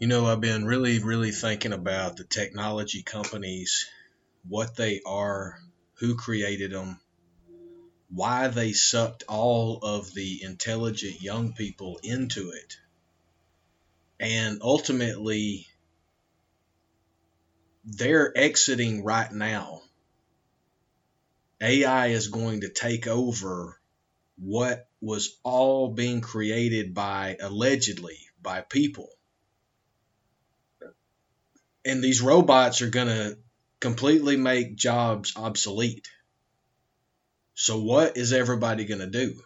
You know, I've been really, really thinking about the technology companies, what they are, who created them, why they sucked all of the intelligent young people into it, and ultimately, they're exiting right now. AI is going to take over what was all being created by allegedly by people. And these robots are going to completely make jobs obsolete. So, what is everybody going to do?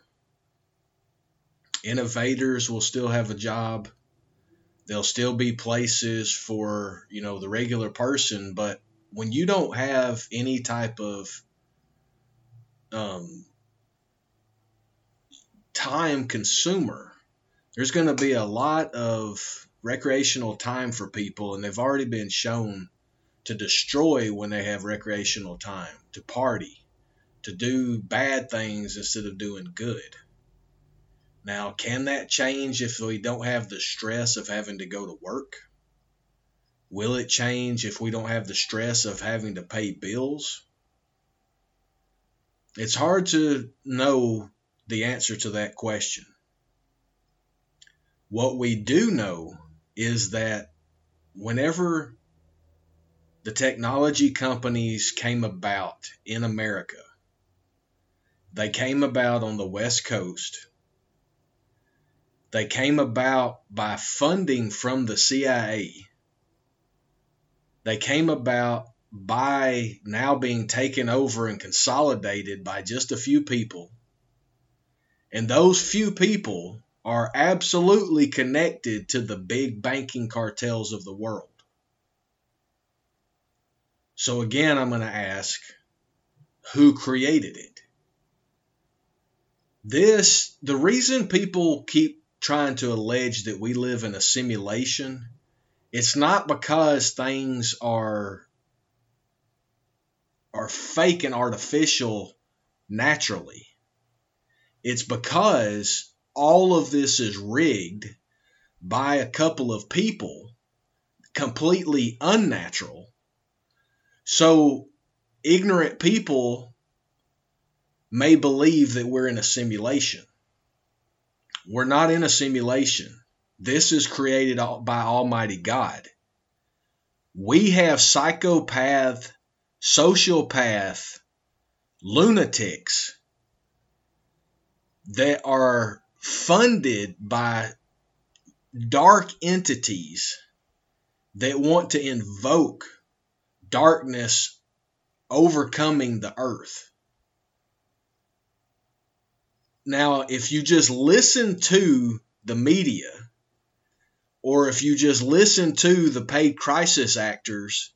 Innovators will still have a job. There'll still be places for, you know, the regular person, but when you don't have any type of um, time consumer. There's going to be a lot of recreational time for people, and they've already been shown to destroy when they have recreational time, to party, to do bad things instead of doing good. Now, can that change if we don't have the stress of having to go to work? Will it change if we don't have the stress of having to pay bills? It's hard to know the answer to that question. What we do know is that whenever the technology companies came about in America, they came about on the West Coast. They came about by funding from the CIA. They came about by now being taken over and consolidated by just a few people and those few people are absolutely connected to the big banking cartels of the world. So again, I'm going to ask who created it? This, the reason people keep trying to allege that we live in a simulation, it's not because things are are fake and artificial naturally. It's because all of this is rigged by a couple of people, completely unnatural. So ignorant people may believe that we're in a simulation. We're not in a simulation. This is created by Almighty God. We have psychopath, sociopath, lunatics that are funded by dark entities that want to invoke darkness overcoming the earth. Now, if you just listen to the media, or if you just listen to the paid crisis actors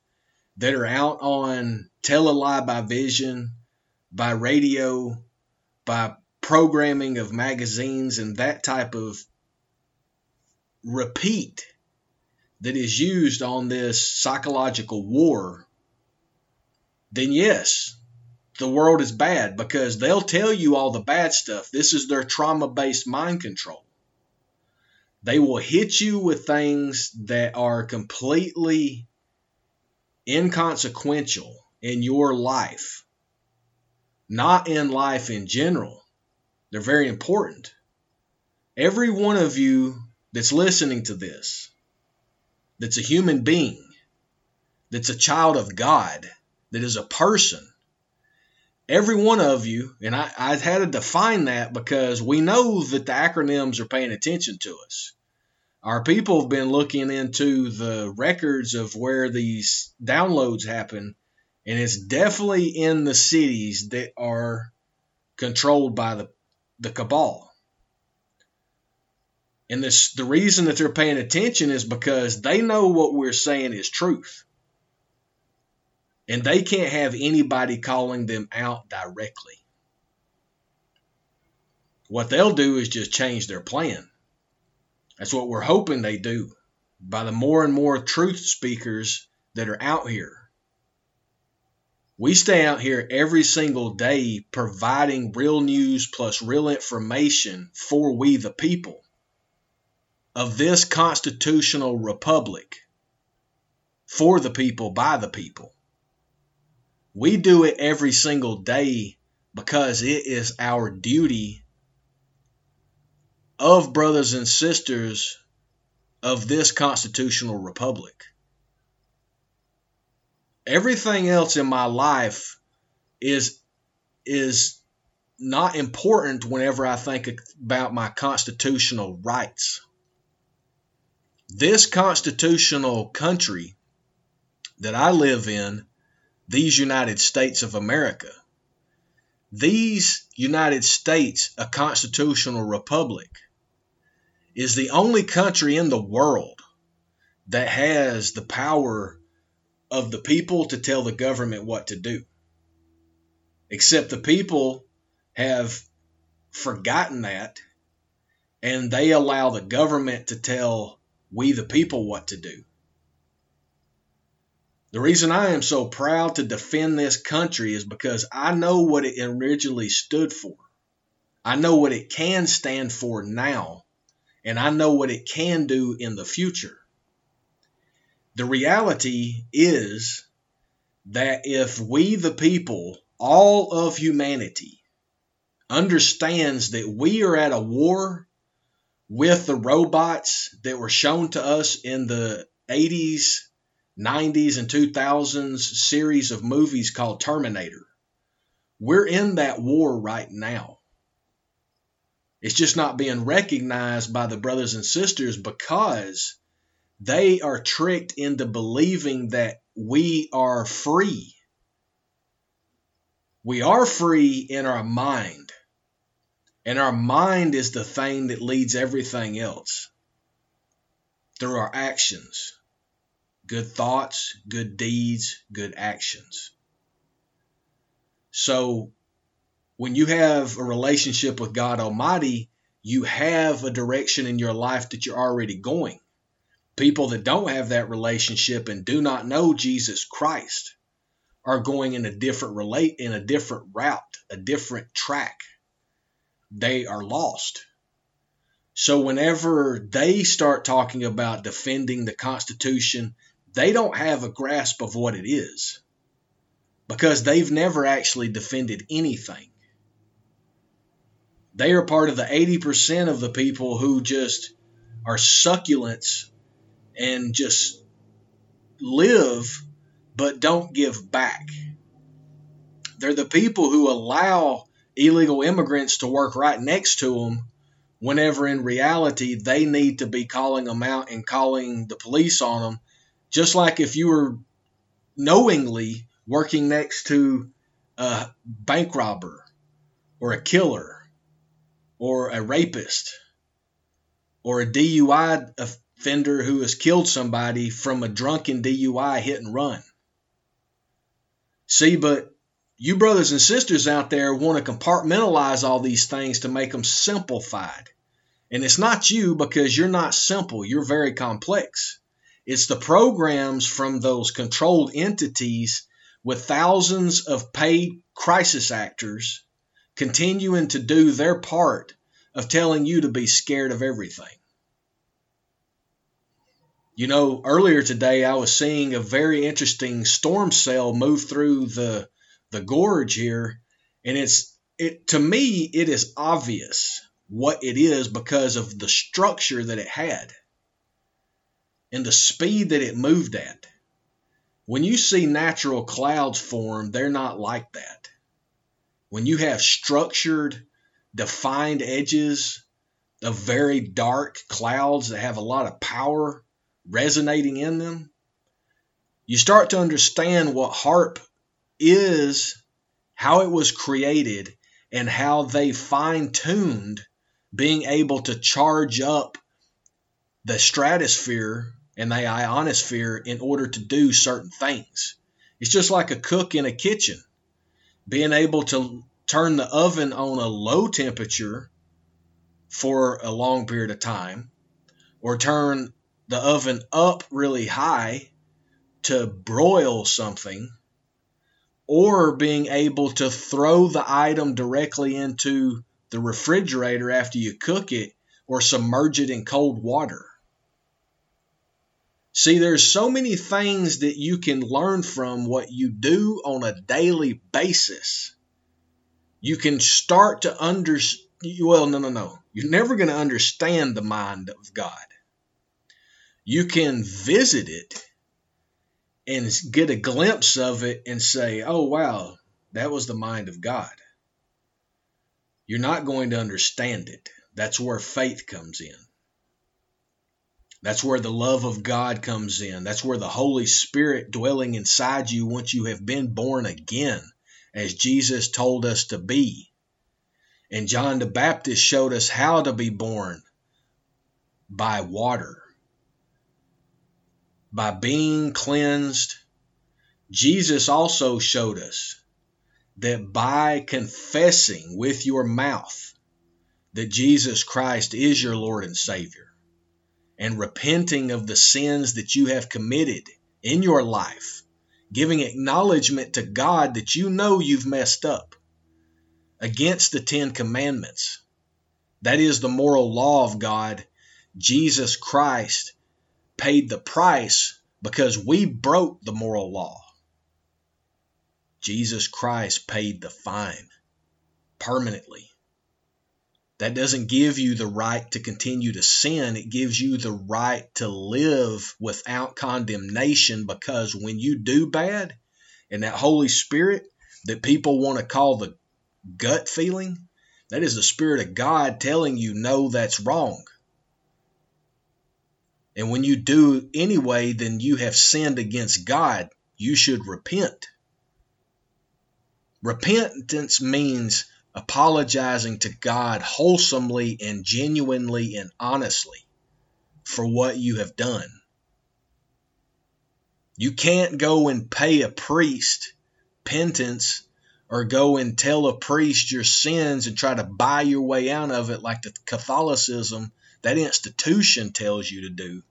that are out on Tell a Lie by Vision, by radio, by programming of magazines and that type of repeat that is used on this psychological war, then yes, the world is bad because they'll tell you all the bad stuff. This is their trauma based mind control. They will hit you with things that are completely inconsequential in your life, not in life in general, they're very important. Every one of you that's listening to this, that's a human being, that's a child of God, that is a person, every one of you, and I, I had to define that because we know that the acronyms are paying attention to us. Our people have been looking into the records of where these downloads happen, and it's definitely in the cities that are controlled by the the cabal. And this the reason that they're paying attention is because they know what we're saying is truth. And they can't have anybody calling them out directly. What they'll do is just change their plan. That's what we're hoping they do by the more and more truth speakers that are out here. We stay out here every single day providing real news plus real information for we the people of this constitutional republic for the people, by the people. We do it every single day because it is our duty of brothers and sisters of this constitutional republic. Everything else in my life is is not important whenever I think about my constitutional rights. This constitutional country that I live in, these United States of America, these United States, a constitutional republic, is the only country in the world that has the power of the people to tell the government what to do. Except the people have forgotten that and they allow the government to tell we the people what to do. The reason I am so proud to defend this country is because I know what it originally stood for. I know what it can stand for now, and I know what it can do in the future. The reality is that if we, the people, all of humanity, understands that we are at a war with the robots that were shown to us in the 80s 90s and 2000s series of movies called Terminator. We're in that war right now. It's just not being recognized by the brothers and sisters because they are tricked into believing that we are free. We are free in our mind. And our mind is the thing that leads everything else through our actions good thoughts, good deeds, good actions. So when you have a relationship with God Almighty, you have a direction in your life that you're already going. People that don't have that relationship and do not know Jesus Christ are going in a different relate in a different route, a different track. They are lost. So whenever they start talking about defending the Constitution they don't have a grasp of what it is because they've never actually defended anything. They are part of the 80% of the people who just are succulents and just live but don't give back. They're the people who allow illegal immigrants to work right next to them whenever in reality they need to be calling them out and calling the police on them just like if you were knowingly working next to a bank robber or a killer or a rapist or a DUI offender who has killed somebody from a drunken DUI hit and run. See, but you brothers and sisters out there want to compartmentalize all these things to make them simplified. And it's not you because you're not simple, you're very complex. It's the programs from those controlled entities with thousands of paid crisis actors continuing to do their part of telling you to be scared of everything. You know, earlier today I was seeing a very interesting storm cell move through the the gorge here, and it's it to me it is obvious what it is because of the structure that it had and the speed that it moved at. When you see natural clouds form, they're not like that. When you have structured, defined edges of very dark clouds that have a lot of power resonating in them, you start to understand what HAARP is, how it was created, and how they fine tuned being able to charge up the stratosphere and the ionosphere in order to do certain things. It's just like a cook in a kitchen, being able to turn the oven on a low temperature for a long period of time, or turn the oven up really high to broil something, or being able to throw the item directly into the refrigerator after you cook it or submerge it in cold water. See, there's so many things that you can learn from what you do on a daily basis. You can start to understand. Well, no, no, no. You're never going to understand the mind of God. You can visit it and get a glimpse of it and say, oh, wow, that was the mind of God. You're not going to understand it. That's where faith comes in. That's where the love of God comes in. That's where the Holy Spirit dwelling inside you once you have been born again, as Jesus told us to be. And John the Baptist showed us how to be born by water, by being cleansed. Jesus also showed us that by confessing with your mouth that Jesus Christ is your Lord and Savior, and repenting of the sins that you have committed in your life, giving acknowledgement to God that you know you've messed up against the Ten Commandments. That is the moral law of God. Jesus Christ paid the price because we broke the moral law. Jesus Christ paid the fine permanently. That doesn't give you the right to continue to sin. It gives you the right to live without condemnation because when you do bad and that Holy Spirit that people want to call the gut feeling, that is the Spirit of God telling you, no, that's wrong. And when you do anyway, then you have sinned against God. You should repent. Repentance means apologizing to God wholesomely and genuinely and honestly for what you have done. You can't go and pay a priest penance or go and tell a priest your sins and try to buy your way out of it like the Catholicism, that institution tells you to do.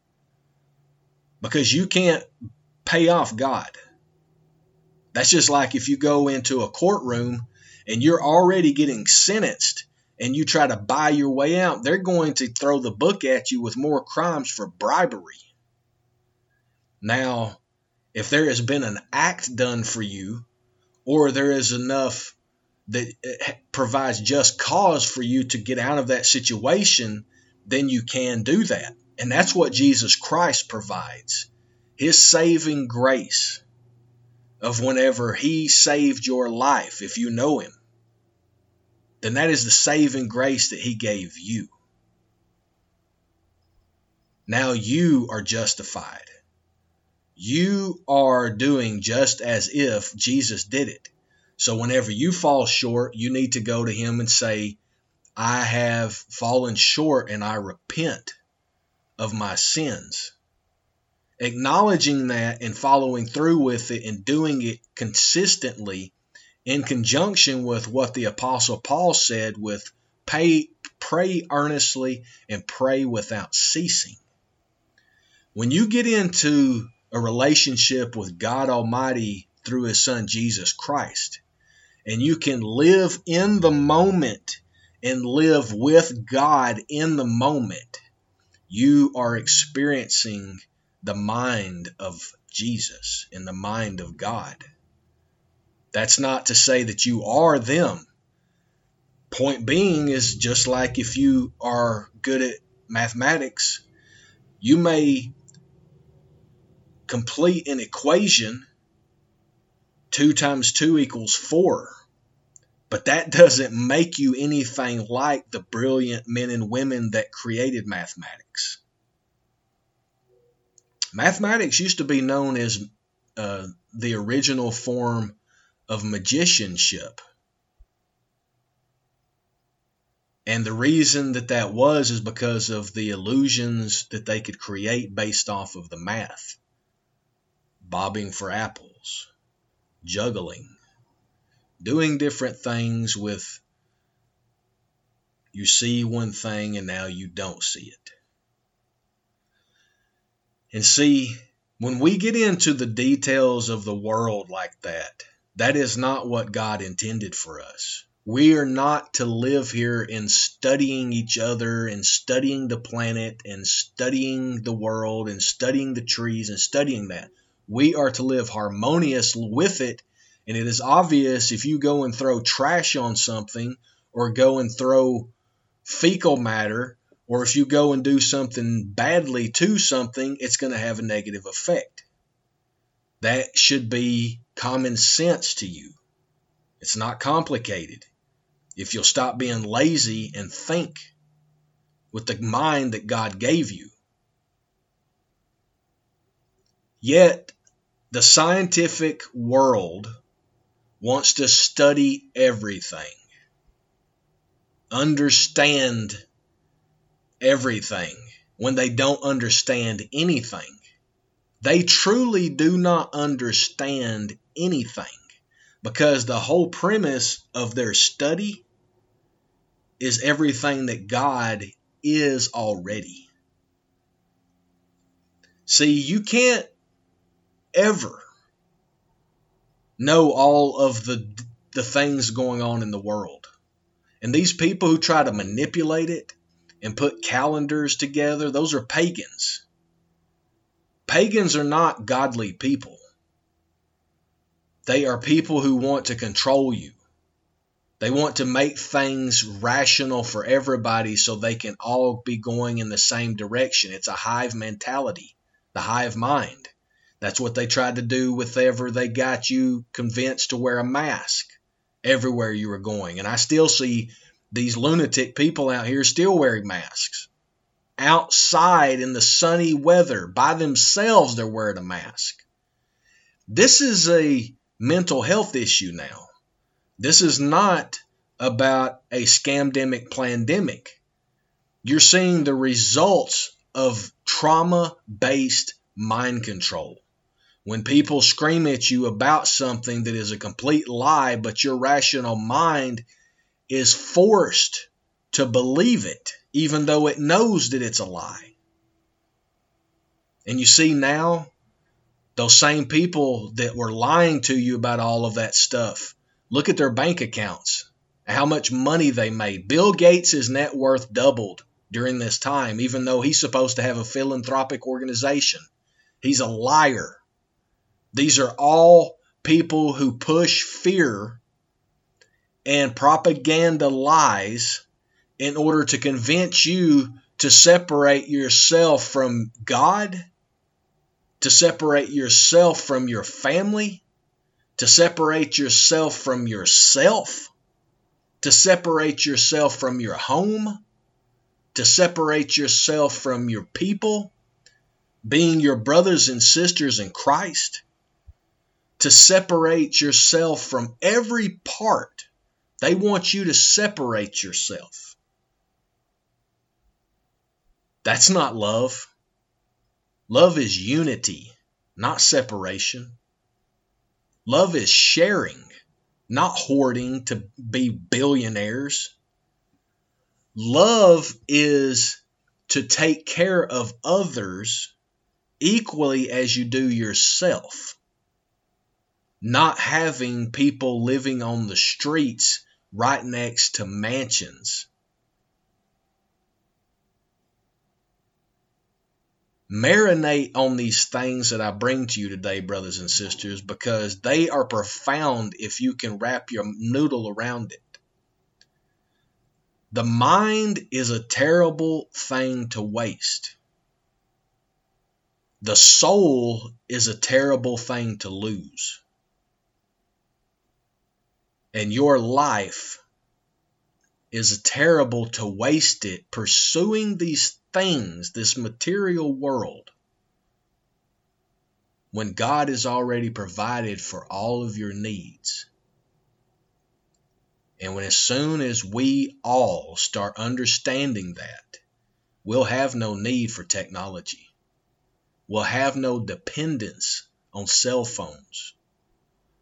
Because you can't pay off God. That's just like if you go into a courtroom and you're already getting sentenced and you try to buy your way out, they're going to throw the book at you with more crimes for bribery. Now, if there has been an act done for you, or there is enough that eh, provides just cause for you to get out of that situation, then you can do that. And that's what Jesus Christ provides His saving grace of whenever He saved your life, if you know Him then that is the saving grace that he gave you. Now you are justified. You are doing just as if Jesus did it. So whenever you fall short, you need to go to him and say, I have fallen short and I repent of my sins. Acknowledging that and following through with it and doing it consistently in conjunction with what the apostle Paul said with pay, pray earnestly and pray without ceasing. When you get into a relationship with God Almighty through his son Jesus Christ, and you can live in the moment and live with God in the moment, you are experiencing the mind of Jesus and the mind of God. That's not to say that you are them. Point being is just like if you are good at mathematics, you may complete an equation 2 times 2 equals 4. But that doesn't make you anything like the brilliant men and women that created mathematics. Mathematics used to be known as uh, the original form of magicianship. And the reason that that was is because of the illusions that they could create based off of the math. Bobbing for apples, juggling, doing different things with you see one thing and now you don't see it. And see, when we get into the details of the world like that, that is not what God intended for us. We are not to live here in studying each other and studying the planet and studying the world and studying the trees and studying that. We are to live harmonious with it. And it is obvious if you go and throw trash on something or go and throw fecal matter or if you go and do something badly to something, it's going to have a negative effect. That should be common sense to you. It's not complicated. If you'll stop being lazy and think with the mind that God gave you. Yet, the scientific world wants to study everything, understand everything when they don't understand anything. They truly do not understand anything because the whole premise of their study is everything that God is already. See, you can't ever know all of the the things going on in the world. And these people who try to manipulate it and put calendars together, those are pagans. Pagans are not godly people. They are people who want to control you. They want to make things rational for everybody so they can all be going in the same direction. It's a hive mentality, the hive mind. That's what they tried to do with ever they got you convinced to wear a mask everywhere you were going. And I still see these lunatic people out here still wearing masks. Outside in the sunny weather, by themselves, they're wearing a mask. This is a mental health issue now. This is not about a scamdemic pandemic. You're seeing the results of trauma based mind control. When people scream at you about something that is a complete lie, but your rational mind is forced to believe it, even though it knows that it's a lie. And you see now, those same people that were lying to you about all of that stuff, look at their bank accounts, how much money they made. Bill Gates' net worth doubled during this time, even though he's supposed to have a philanthropic organization. He's a liar. These are all people who push fear and propaganda lies in order to convince you to separate yourself from God, to separate yourself from your family, to separate yourself from yourself, to separate yourself from your home, to separate yourself from your people, being your brothers and sisters in Christ, to separate yourself from every part they want you to separate yourself. That's not love. Love is unity, not separation. Love is sharing, not hoarding to be billionaires. Love is to take care of others equally as you do yourself. Not having people living on the streets right next to mansions. Marinate on these things that I bring to you today, brothers and sisters, because they are profound if you can wrap your noodle around it. The mind is a terrible thing to waste. The soul is a terrible thing to lose and your life is terrible to waste it pursuing these things, this material world, when God has already provided for all of your needs. And when as soon as we all start understanding that, we'll have no need for technology. We'll have no dependence on cell phones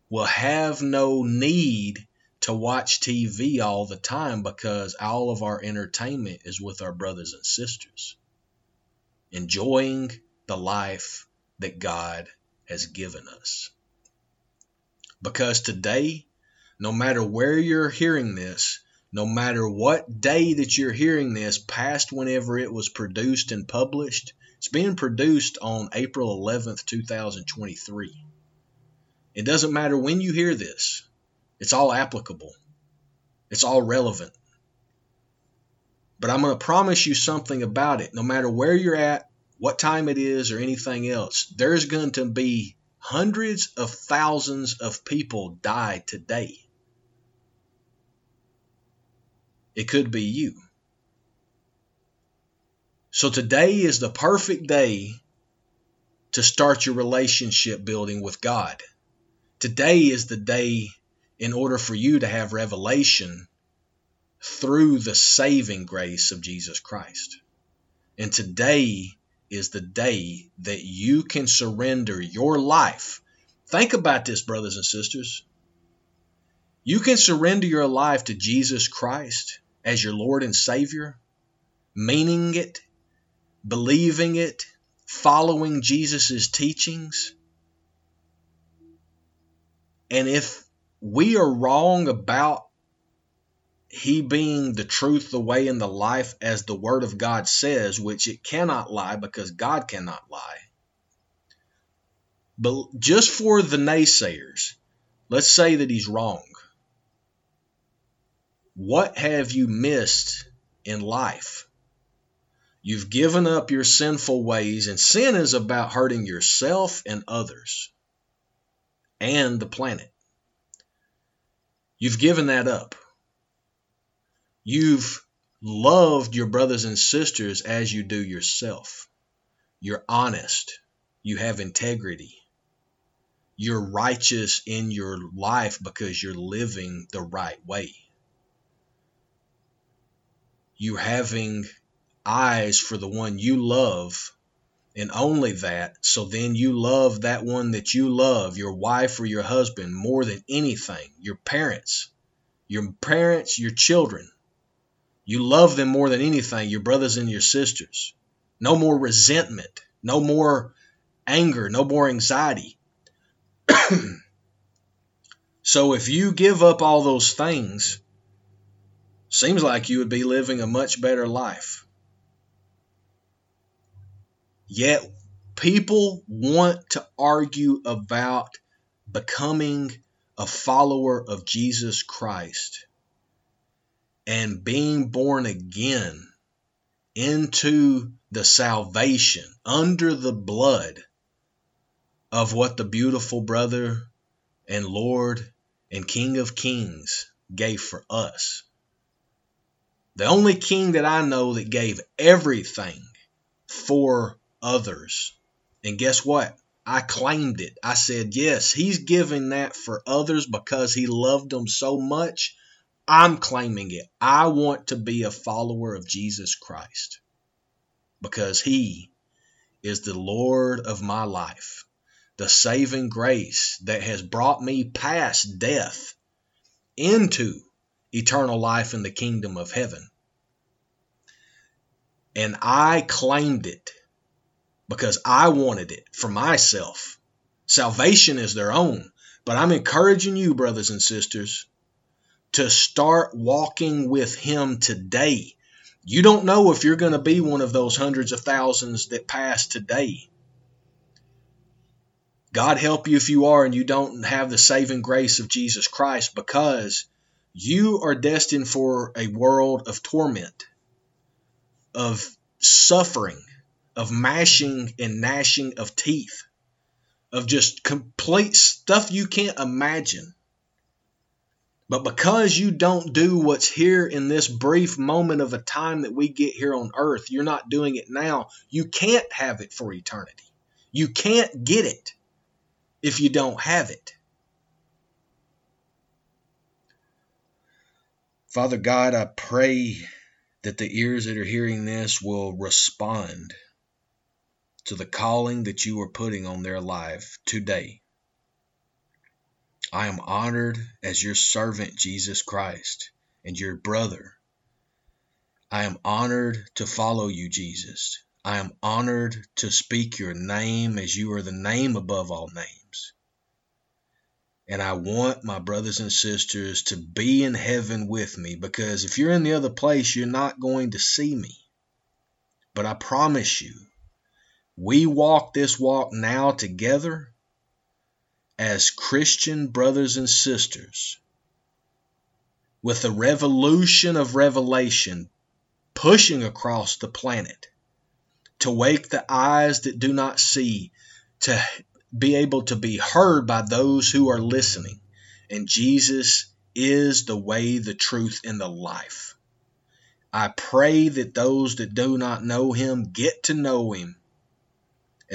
will have no need to watch TV all the time because all of our entertainment is with our brothers and sisters, enjoying the life that God has given us. Because today, no matter where you're hearing this, no matter what day that you're hearing this, past whenever it was produced and published, it's being produced on April 11th, 2023. It doesn't matter when you hear this, it's all applicable, it's all relevant. But I'm going to promise you something about it. No matter where you're at, what time it is, or anything else, there's going to be hundreds of thousands of people die today. It could be you. So today is the perfect day to start your relationship building with God. Today is the day in order for you to have revelation through the saving grace of Jesus Christ. And today is the day that you can surrender your life. Think about this, brothers and sisters. You can surrender your life to Jesus Christ as your Lord and Savior, meaning it believing it, following Jesus' teachings. And if we are wrong about he being the truth, the way, and the life, as the Word of God says, which it cannot lie because God cannot lie. But just for the naysayers, let's say that he's wrong. What have you missed in life? You've given up your sinful ways, and sin is about hurting yourself and others and the planet. You've given that up. You've loved your brothers and sisters as you do yourself. You're honest. You have integrity. You're righteous in your life because you're living the right way. You're having eyes for the one you love and only that. So then you love that one that you love, your wife or your husband, more than anything, your parents, your parents, your children. You love them more than anything, your brothers and your sisters. No more resentment, no more anger, no more anxiety. so if you give up all those things, seems like you would be living a much better life. Yet people want to argue about becoming a follower of Jesus Christ and being born again into the salvation under the blood of what the beautiful brother and Lord and King of Kings gave for us. The only king that I know that gave everything for others. And guess what? I claimed it. I said, yes, he's giving that for others because he loved them so much. I'm claiming it. I want to be a follower of Jesus Christ because he is the Lord of my life, the saving grace that has brought me past death into eternal life in the kingdom of heaven. And I claimed it because I wanted it for myself. Salvation is their own. But I'm encouraging you, brothers and sisters, to start walking with Him today. You don't know if you're going to be one of those hundreds of thousands that pass today. God help you if you are and you don't have the saving grace of Jesus Christ because you are destined for a world of torment, of suffering, of mashing and gnashing of teeth, of just complete stuff you can't imagine. But because you don't do what's here in this brief moment of a time that we get here on earth, you're not doing it now, you can't have it for eternity. You can't get it if you don't have it. Father God, I pray that the ears that are hearing this will respond to the calling that you are putting on their life today. I am honored as your servant, Jesus Christ, and your brother. I am honored to follow you, Jesus. I am honored to speak your name as you are the name above all names. And I want my brothers and sisters to be in heaven with me because if you're in the other place, you're not going to see me. But I promise you, we walk this walk now together as Christian brothers and sisters with the revolution of revelation pushing across the planet to wake the eyes that do not see, to be able to be heard by those who are listening. And Jesus is the way, the truth, and the life. I pray that those that do not know him get to know him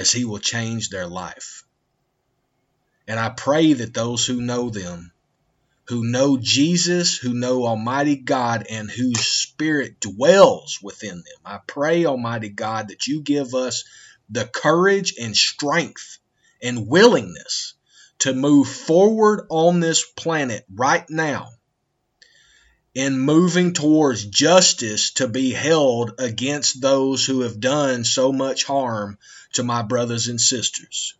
as he will change their life. And I pray that those who know them, who know Jesus, who know Almighty God, and whose Spirit dwells within them, I pray, Almighty God, that you give us the courage and strength and willingness to move forward on this planet right now in moving towards justice to be held against those who have done so much harm to my brothers and sisters.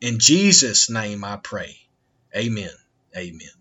In Jesus' name I pray. Amen. Amen.